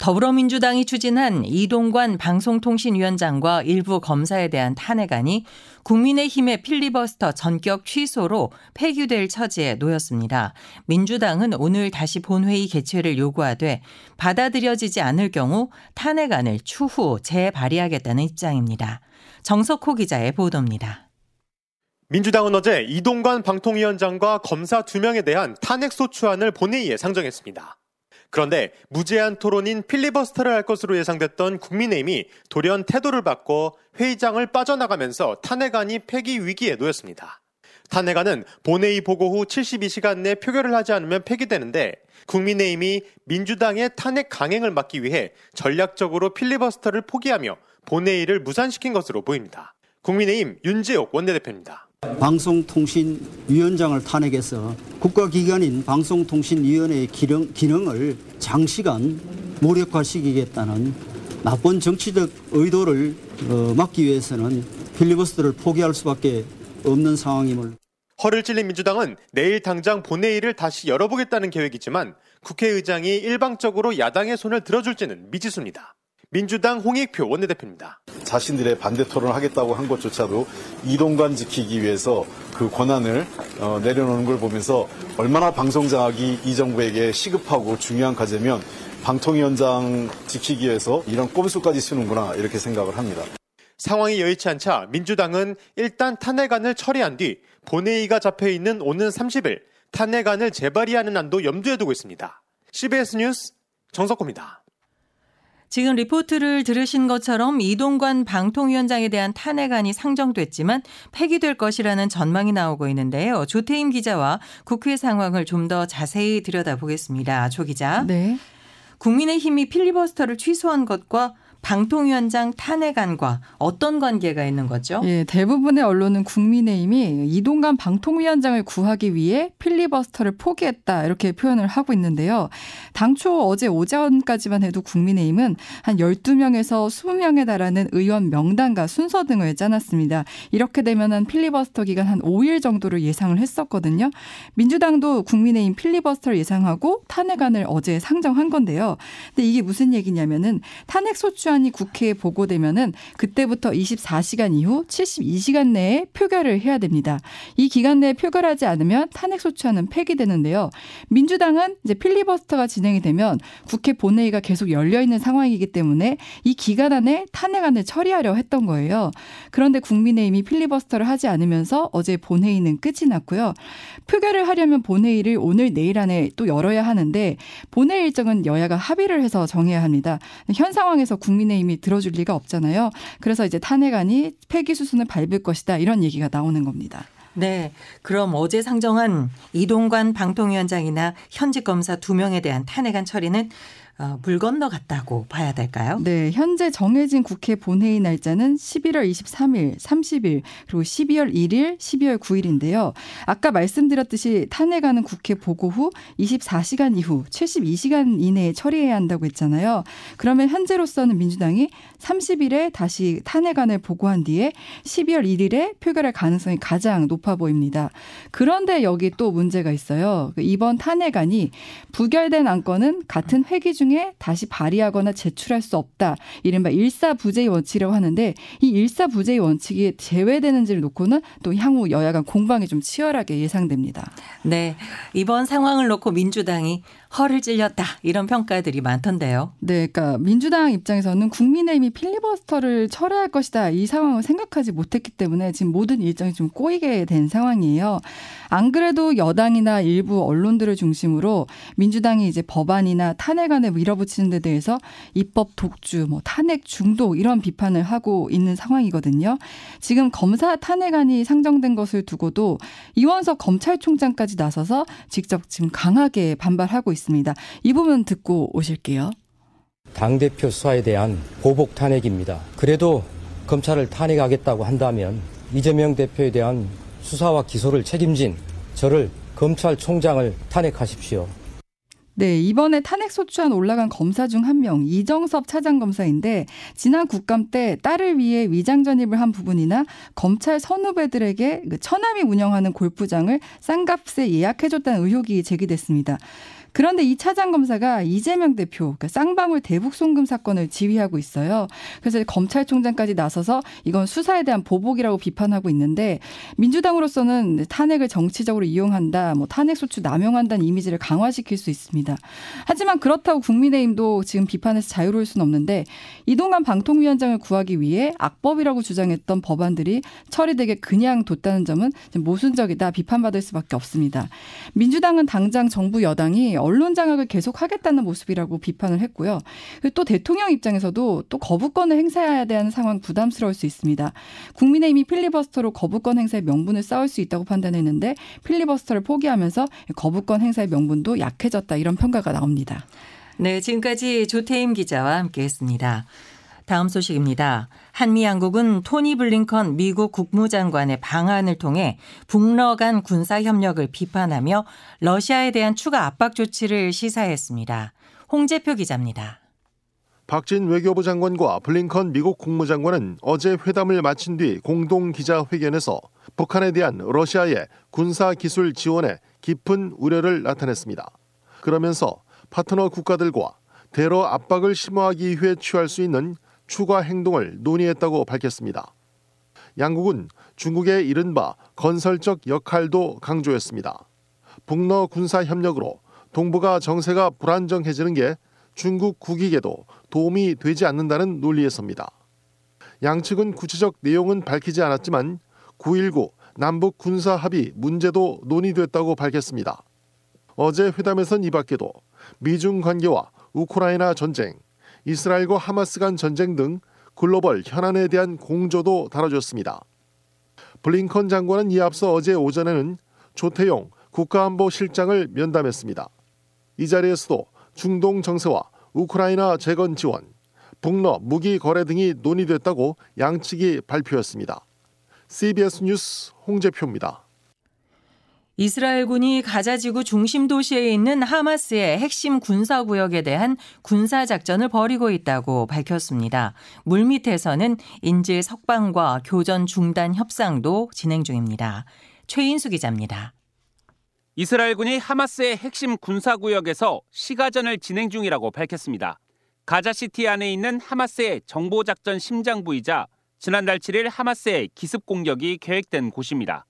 더불어민주당이 추진한 이동관 방송통신위원장과 일부 검사에 대한 탄핵안이 국민의힘의 필리버스터 전격 취소로 폐기될 처지에 놓였습니다. 민주당은 오늘 다시 본회의 개최를 요구하되 받아들여지지 않을 경우 탄핵안을 추후 재발의하겠다는 입장입니다. 정석호 기자의 보도입니다. 민주당은 어제 이동관 방통위원장과 검사 2명에 대한 탄핵소추안을 본회의에 상정했습니다. 그런데 무제한 토론인 필리버스터를 할 것으로 예상됐던 국민의힘이 돌연 태도를 바꿔 회의장을 빠져나가면서 탄핵안이 폐기 위기에 놓였습니다. 탄핵안은 본회의 보고 후 72시간 내 표결을 하지 않으면 폐기되는데 국민의힘이 민주당의 탄핵 강행을 막기 위해 전략적으로 필리버스터를 포기하며 본회의를 무산시킨 것으로 보입니다. 국민의힘 윤재옥 원내대표입니다. 방송통신위원장을 탄핵해서 국가기관인 방송통신위원회의 기능, 기능을 장시간 무력화시키겠다는 나쁜 정치적 의도를 어, 막기 위해서는 필리버스터를 포기할 수밖에 없는 상황임을. 허를 찔린 민주당은 내일 당장 본회의를 다시 열어보겠다는 계획이지만 국회의장이 일방적으로 야당의 손을 들어줄지는 미지수입니다. 민주당 홍익표 원내대표입니다. 자신들의 반대 토론을 하겠다고 한 것조차도 이동관 지키기 위해서 그 권한을 어, 내려놓는 걸 보면서 얼마나 방송 장악이 이 정부에게 시급하고 중요한 과제면 방통위원장 지키기 위해서 이런 꼼수까지 쓰는구나 이렇게 생각을 합니다. 상황이 여의치 않자 민주당은 일단 탄핵안을 처리한 뒤 본회의가 잡혀 있는 오는 30일 탄핵안을 재발의하는 안도 염두에 두고 있습니다. CBS 뉴스 정석호입니다. 지금 리포트를 들으신 것처럼 이동관 방통위원장에 대한 탄핵안이 상정됐지만 폐기될 것이라는 전망이 나오고 있는데요. 조태임 기자와 국회 상황을 좀 더 자세히 들여다보겠습니다. 조 기자. 네. 국민의힘이 필리버스터를 취소한 것과 방통위원장 탄핵안과 어떤 관계가 있는 거죠? 예, 대부분의 언론은 국민의힘이 이동관 방통위원장을 구하기 위해 필리버스터를 포기했다 이렇게 표현을 하고 있는데요. 당초 어제 오전까지만 해도 국민의힘은 한 12명에서 20명에 달하는 의원 명단과 순서 등을 짜놨습니다. 이렇게 되면은 필리버스터 기간 한 5일 정도를 예상을 했었거든요. 민주당도 국민의힘 필리버스터를 예상하고 탄핵안을 어제 상정한 건데요. 근데 이게 무슨 얘기냐면은 탄핵 소추 소 추안이 국회에 보고되면은 그때부터 24시간 이후 72시간 내에 표결을 해야 됩니다. 이 기간 내에 표결하지 않으면 탄핵 소추안은 폐기되는데요. 민주당은 이제 필리버스터가 진행이 되면 국회 본회의가 계속 열려 있는 상황이기 때문에 이 기간 안에 탄핵안을 처리하려 했던 거예요. 그런데 국민의힘이 필리버스터를 하지 않으면서 어제 본회의는 끝이 났고요. 표결을 하려면 본회의를 오늘 내일 안에 또 열어야 하는데 본회의 일정은 여야가 합의를 해서 정해야 합니다. 현 상황에서 국민 국민의힘이 들어줄 리가 없잖아요. 그래서 이제 탄핵안이 폐기 수순을 밟을 것이다 이런 얘기가 나오는 겁니다. 네. 그럼 어제 상정한 이동관 방통위원장이나 현직 검사 두 명에 대한 탄핵안 처리는 어, 물 건너갔다고 봐야 될까요? 네, 현재 정해진 국회 본회의 날짜는 11월 23일, 30일, 그리고 12월 1일, 12월 9일인데요. 아까 말씀드렸듯이 탄핵안은 국회 보고 후 24시간 이후 72시간 이내에 처리해야 한다고 했잖아요. 그러면 현재로서는 민주당이 30일에 다시 탄핵안을 보고한 뒤에 12월 1일에 표결할 가능성이 가장 높아 보입니다. 그런데 여기 또 문제가 있어요. 이번 탄핵안이 부결된 안건은 같은 회기 중 중에 다시 발의하거나 제출할 수 없다. 이른바 일사부재의 원칙이라고 하는데 이 일사부재의 원칙이 제외되는지를 놓고는 또 향후 여야 간 공방이 좀 치열하게 예상됩니다. 네. 이번 상황을 놓고 민주당이 허를 찔렸다 이런 평가들이 많던데요. 네, 그러니까 민주당 입장에서는 국민의힘이 필리버스터를 철회할 것이다 이 상황을 생각하지 못했기 때문에 지금 모든 일정이 좀 꼬이게 된 상황이에요. 안 그래도 여당이나 일부 언론들을 중심으로 민주당이 이제 법안이나 탄핵안에 밀어붙이는 데 대해서 입법 독주, 뭐 탄핵 중독 이런 비판을 하고 있는 상황이거든요. 지금 검사 탄핵안이 상정된 것을 두고도 이원석 검찰총장까지 나서서 직접 지금 강하게 반발하고 있습니다. 이 부분 듣고 오실게요. 당대표 수사에 대한 보복 탄핵입니다. 그래도 검찰을 탄핵하겠다고 한다면 이재명 대표에 대한 수사와 기소를 책임진 저를 검찰총장을 탄핵하십시오. 네, 이번에 탄핵 소추안 올라간 검사 중 한 명, 이정섭 차장검사인데, 지난 국감 때 딸을 위해 위장 전입을 한 부분이나 검찰 선후배들에게 그 처남이 운영하는 골프장을 싼값에 예약해줬다는 의혹이 제기됐습니다. 그런데 이 차장 검사가 이재명 대표 그러니까 쌍방울 대북 송금 사건을 지휘하고 있어요. 그래서 검찰총장까지 나서서 이건 수사에 대한 보복이라고 비판하고 있는데 민주당으로서는 탄핵을 정치적으로 이용한다, 뭐 탄핵 소추 남용한다는 이미지를 강화시킬 수 있습니다. 하지만 그렇다고 국민의힘도 지금 비판에서 자유로울 수는 없는데 이동관 방통위원장을 구하기 위해 악법이라고 주장했던 법안들이 처리되게 그냥 뒀다는 점은 모순적이다 비판받을 수밖에 없습니다. 민주당은 당장 정부 여당이 언론 장악을 계속 하겠다는 모습이라고 비판을 했고요. 또 대통령 입장에서도 또 거부권을 행사해야 되는 상황 부담스러울 수 있습니다. 국민의힘이 필리버스터로 거부권 행사의 명분을 쌓을 수 있다고 판단했는데 필리버스터를 포기하면서 거부권 행사의 명분도 약해졌다 이런 평가가 나옵니다. 네, 지금까지 조태임 기자와 함께했습니다. 다음 소식입니다. 한미 양국은 토니 블링컨 미국 국무장관의 방안을 통해 북러 간 군사 협력을 비판하며 러시아에 대한 추가 압박 조치를 시사했습니다. 홍재표 기자입니다. 박진 외교부 장관과 블링컨 미국 국무장관은 어제 회담을 마친 뒤 공동 기자회견에서 북한에 대한 러시아의 군사 기술 지원에 깊은 우려를 나타냈습니다. 그러면서 파트너 국가들과 대러 압박을 심화하기 위해 취할 수 있는 추가 행동을 논의했다고 밝혔습니다. 양국은 중국의 이른바 건설적 역할도 강조했습니다. 북러 군사 협력으로 동북아 정세가 불안정해지는 게 중국 국익에도 도움이 되지 않는다는 논리에서입니다. 양측은 구체적 내용은 밝히지 않았지만 9.19 남북 군사 합의 문제도 논의됐다고 밝혔습니다. 어제 회담에선 이 밖에도 미중 관계와 우크라이나 전쟁, 이스라엘과 하마스 간 전쟁 등 글로벌 현안에 대한 공조도 다뤄졌습니다. 블링컨 장관은 이 앞서 어제 오전에는 조태용 국가안보실장을 면담했습니다. 이 자리에서도 중동 정세와 우크라이나 재건 지원, 북러 무기 거래 등이 논의됐다고 양측이 발표했습니다. CBS 뉴스 홍재표입니다. 이스라엘군이 가자지구 중심 도시에 있는 하마스의 핵심 군사 구역에 대한 군사 작전을 벌이고 있다고 밝혔습니다. 물밑에서는 인질 석방과 교전 중단 협상도 진행 중입니다. 최인수 기자입니다. 이스라엘군이 하마스의 핵심 군사 구역에서 시가전을 진행 중이라고 밝혔습니다. 가자시티 안에 있는 하마스의 정보작전 심장부이자 지난달 7일 하마스의 기습 공격이 계획된 곳입니다.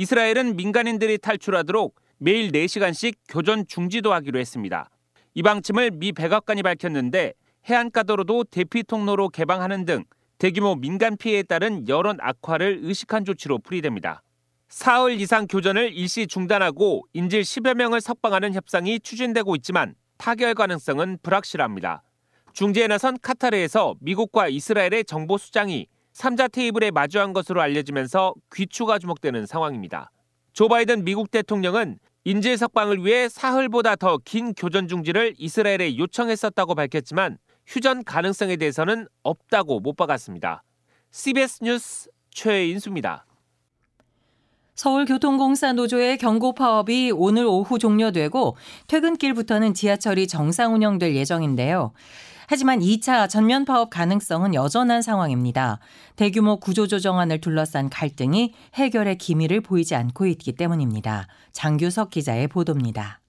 이스라엘은 민간인들이 탈출하도록 매일 4시간씩 교전 중지도 하기로 했습니다. 이 방침을 미 백악관이 밝혔는데 해안가도로도 대피 통로로 개방하는 등 대규모 민간 피해에 따른 여론 악화를 의식한 조치로 풀이됩니다. 사흘 이상 교전을 일시 중단하고 인질 10여 명을 석방하는 협상이 추진되고 있지만 타결 가능성은 불확실합니다. 중재에 나선 카타르에서 미국과 이스라엘의 정보 수장이 3자 테이블에 마주한 것으로 알려지면서 귀추가 주목되는 상황입니다. 조 바이든 미국 대통령은 인질 석방을 위해 사흘보다 더 긴 교전 중지를 이스라엘에 요청했었다고 밝혔지만 휴전 가능성에 대해서는 없다고 못 박았습니다. CBS 뉴스 최인수입니다. 서울교통공사 노조의 경고 파업이 오늘 오후 종료되고 퇴근길부터는 지하철이 정상 운영될 예정인데요. 하지만 2차 전면 파업 가능성은 여전한 상황입니다. 대규모 구조조정안을 둘러싼 갈등이 해결의 기미를 보이지 않고 있기 때문입니다. 장규석 기자의 보도입니다.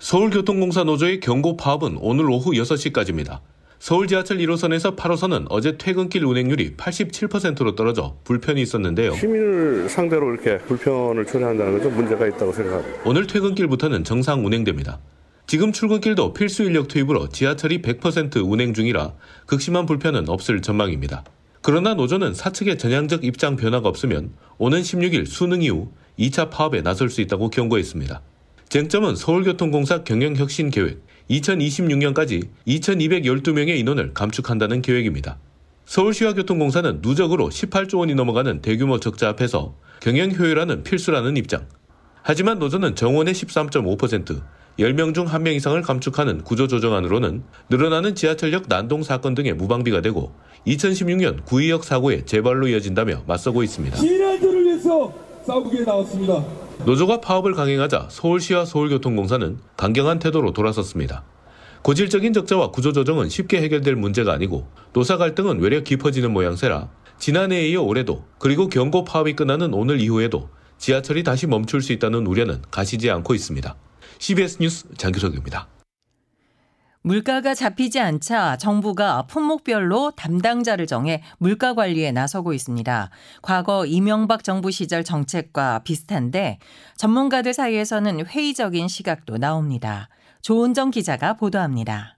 서울교통공사 노조의 경고 파업은 오늘 오후 6시까지입니다. 서울 지하철 1호선에서 8호선은 어제 퇴근길 운행률이 87%로 떨어져 불편이 있었는데요. 시민을 상대로 이렇게 불편을 초래한다는 건좀 문제가 있다고 생각합니다. 오늘 퇴근길부터는 정상 운행됩니다. 지금 출근길도 필수 인력 투입으로 지하철이 100% 운행 중이라 극심한 불편은 없을 전망입니다. 그러나 노조는 사측의 전향적 입장 변화가 없으면 오는 16일 수능 이후 2차 파업에 나설 수 있다고 경고했습니다. 쟁점은 서울교통공사 경영혁신 계획 2026년까지 2212명의 인원을 감축한다는 계획입니다. 서울시와 교통공사는 누적으로 18조 원이 넘어가는 대규모 적자 앞에서 경영 효율화는 필수라는 입장. 하지만 노조는 정원의 13.5%, 10명 중 1명 이상을 감축하는 구조조정안으로는 늘어나는 지하철역 난동 사건 등의 무방비가 되고 2016년 구의역 사고의 재발로 이어진다며 맞서고 있습니다. 시민들을 위해서 싸우기에 나왔습니다. 노조가 파업을 강행하자 서울시와 서울교통공사는 강경한 태도로 돌아섰습니다. 고질적인 적자와 구조조정은 쉽게 해결될 문제가 아니고 노사 갈등은 외려 깊어지는 모양새라 지난해에 이어 올해도 그리고 경고 파업이 끝나는 오늘 이후에도 지하철이 다시 멈출 수 있다는 우려는 가시지 않고 있습니다. CBS 뉴스 장규석입니다. 물가가 잡히지 않자 정부가 품목별로 담당자를 정해 물가 관리에 나서고 있습니다. 과거 이명박 정부 시절 정책과 비슷한데 전문가들 사이에서는 회의적인 시각도 나옵니다. 조은정 기자가 보도합니다.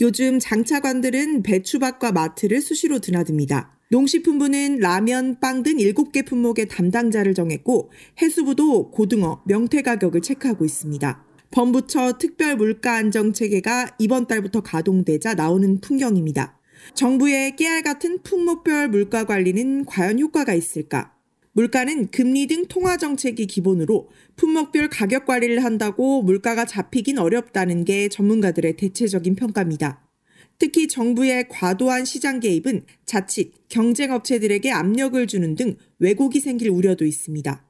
요즘 장차관들은 배추밭과 마트를 수시로 드나듭니다. 농식품부는 라면, 빵 등 7개 품목의 담당자를 정했고 해수부도 고등어, 명태 가격을 체크하고 있습니다. 범부처 특별 물가 안정 체계가 이번 달부터 가동되자 나오는 풍경입니다. 정부의 깨알 같은 품목별 물가 관리는 과연 효과가 있을까? 물가는 금리 등 통화 정책이 기본으로 품목별 가격 관리를 한다고 물가가 잡히긴 어렵다는 게 전문가들의 대체적인 평가입니다. 특히 정부의 과도한 시장 개입은 자칫 경쟁업체들에게 압력을 주는 등 왜곡이 생길 우려도 있습니다.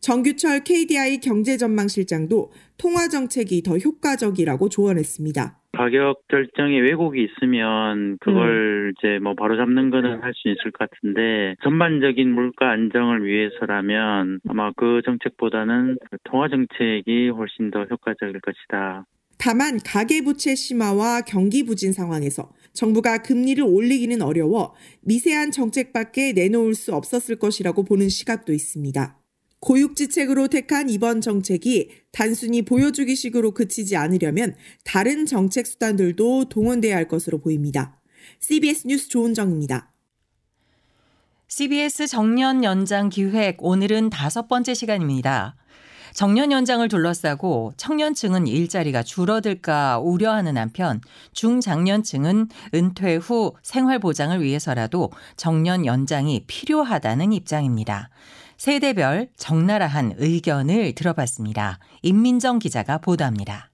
정규철 KDI 경제전망실장도 통화 정책이 더 효과적이라고 조언했습니다. 가격 결정에 왜곡이 있으면 그걸 음. 이제 뭐 바로 잡는 거는 할 수 있을 것 같은데 전반적인 물가 안정을 위해서라면 아마 그 정책보다는 통화 정책이 훨씬 더 효과적일 것이다. 다만 가계부채 심화와 경기 부진 상황에서 정부가 금리를 올리기는 어려워 미세한 정책밖에 내놓을 수 없었을 것이라고 보는 시각도 있습니다. 고육지책으로 택한 이번 정책이 단순히 보여주기식으로 그치지 않으려면 다른 정책 수단들도 동원돼야 할 것으로 보입니다. CBS 뉴스 조은정입니다. CBS 정년 연장 기획 오늘은 다섯 번째 시간입니다. 정년 연장을 둘러싸고 청년층은 일자리가 줄어들까 우려하는 한편 중장년층은 은퇴 후 생활 보장을 위해서라도 정년 연장이 필요하다는 입장입니다. 세대별 적나라한 의견을 들어봤습니다. 임민정 기자가 보도합니다.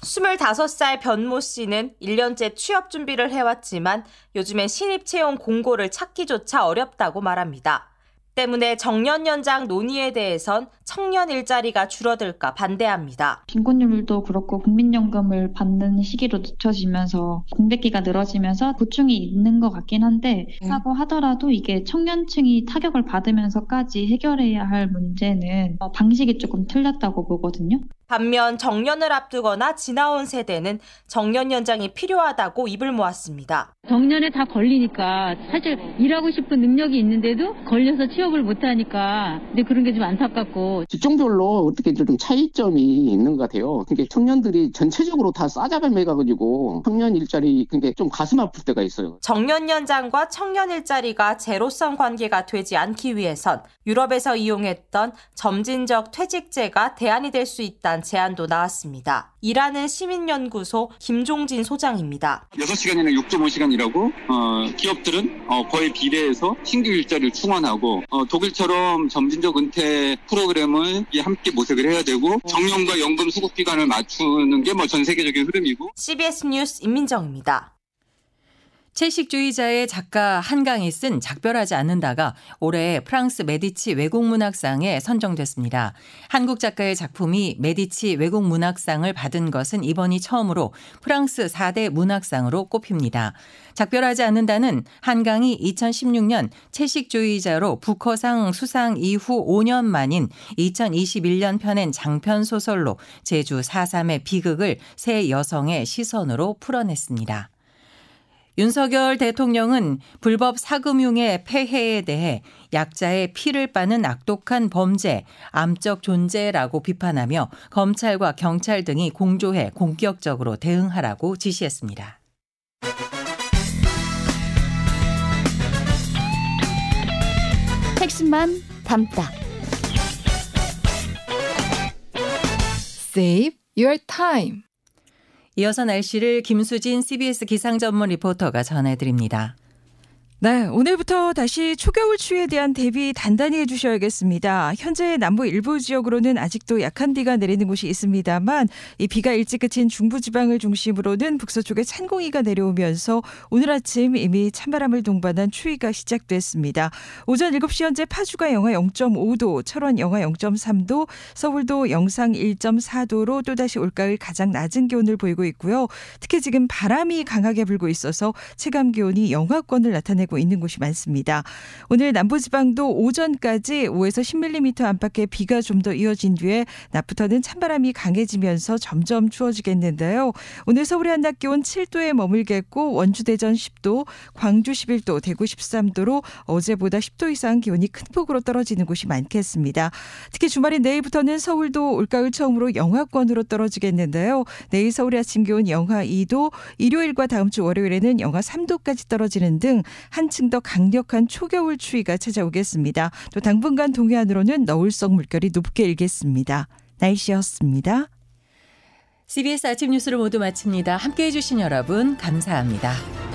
25살 변모 씨는 1년째 취업 준비를 해왔지만 요즘엔 신입 채용 공고를 찾기조차 어렵다고 말합니다. 때문에 정년 연장 논의에 대해선 청년 일자리가 줄어들까 반대합니다. 빈곤율도 그렇고 국민연금을 받는 시기로 늦춰지면서 공백기가 늘어지면서 고충이 있는 것 같긴 한데 사고 음. 하더라도 이게 청년층이 타격을 받으면서까지 해결해야 할 문제는 방식이 조금 틀렸다고 보거든요. 반면 정년을 앞두거나 지나온 세대는 정년 연장이 필요하다고 입을 모았습니다. 정년에 다 걸리니까 사실 일하고 싶은 능력이 있는데도 걸려서 취업 을 못하니까 근데 그런 게 좀 안타깝고 직종별로 어떻게 좀 차이점이 있는 것 같아요. 그러니까 청년들이 전체적으로 다 싸잡아 매가지고 청년 일자리 그게 좀 가슴 아플 때가 있어요. 정년 연장과 청년 일자리가 제로성 관계가 되지 않기 위해선 유럽에서 이용했던 점진적 퇴직제가 대안이 될 수 있다는 제안도 나왔습니다. 일하는 시민연구소 김종진 소장입니다. 6시간이나 6.5시간 일하고 어, 기업들은 어, 거의 비례해서 신규 일자리를 충원하고 어, 독일처럼 점진적 은퇴 프로그램을 함께 모색을 해야 되고 정년과 연금 수급 기간을 맞추는 게 뭐 전 세계적인 흐름이고 CBS 뉴스 임민정입니다. 채식주의자의 작가 한강이 쓴 작별하지 않는다가 올해 프랑스 메디치 외국문학상에 선정됐습니다. 한국 작가의 작품이 메디치 외국문학상을 받은 것은 이번이 처음으로 프랑스 4대 문학상으로 꼽힙니다. 작별하지 않는다는 한강이 2016년 채식주의자로 부커상 수상 이후 5년 만인 2021년 펴낸 장편 소설로 제주 4.3의 비극을 새 여성의 시선으로 풀어냈습니다. 윤석열 대통령은 불법 사금융의 폐해에 대해 약자의 피를 빠는 악독한 범죄, 암적 존재라고 비판하며 검찰과 경찰 등이 공조해 공격적으로 대응하라고 지시했습니다. 핵심만 담다. Save your time. 이어서 날씨를 김수진 CBS 기상 전문 리포터가 전해드립니다. 네, 오늘부터 다시 초겨울 추위에 대한 대비 단단히 해주셔야겠습니다. 현재 남부 일부 지역으로는 아직도 약한 비가 내리는 곳이 있습니다만 이 비가 일찍 그친 중부지방을 중심으로는 북서쪽에 찬공이가 내려오면서 오늘 아침 이미 찬바람을 동반한 추위가 시작됐습니다. 오전 7시 현재 파주가 영하 0.5도, 철원 영하 0.3도, 서울도 영상 1.4도로 또다시 올가을 가장 낮은 기온을 보이고 있고요. 특히 지금 바람이 강하게 불고 있어서 체감 기온이 영하권을 나타내 고 있는 곳이 많습니다. 오늘 남부지방도 오전까지 5에서 10mm 안팎의 비가 좀 더 이어진 뒤에 낮부터는 찬바람이 강해지면서 점점 추워지겠는데요. 오늘 서울의 한낮 기온 7도에 머물겠고 원주 대전 10도, 광주 11도, 대구 13도로 어제보다 10도 이상 기온이 큰 폭으로 떨어지는 곳이 많겠습니다. 특히 주말인 내일부터는 서울도 올가을 처음으로 영하권으로 떨어지겠는데요. 내일 서울의 아침 기온 영하 2도, 일요일과 다음 주 월요일에는 영하 3도까지 떨어지는 등 한층 더 강력한 초겨울 추위가 찾아오겠습니다. 또 당분간 동해안으로는 너울성 물결이 높게 일겠습니다. 날씨였습니다. CBS 아침 뉴스를 모두 마칩니다. 함께 해 주신 여러분 감사합니다.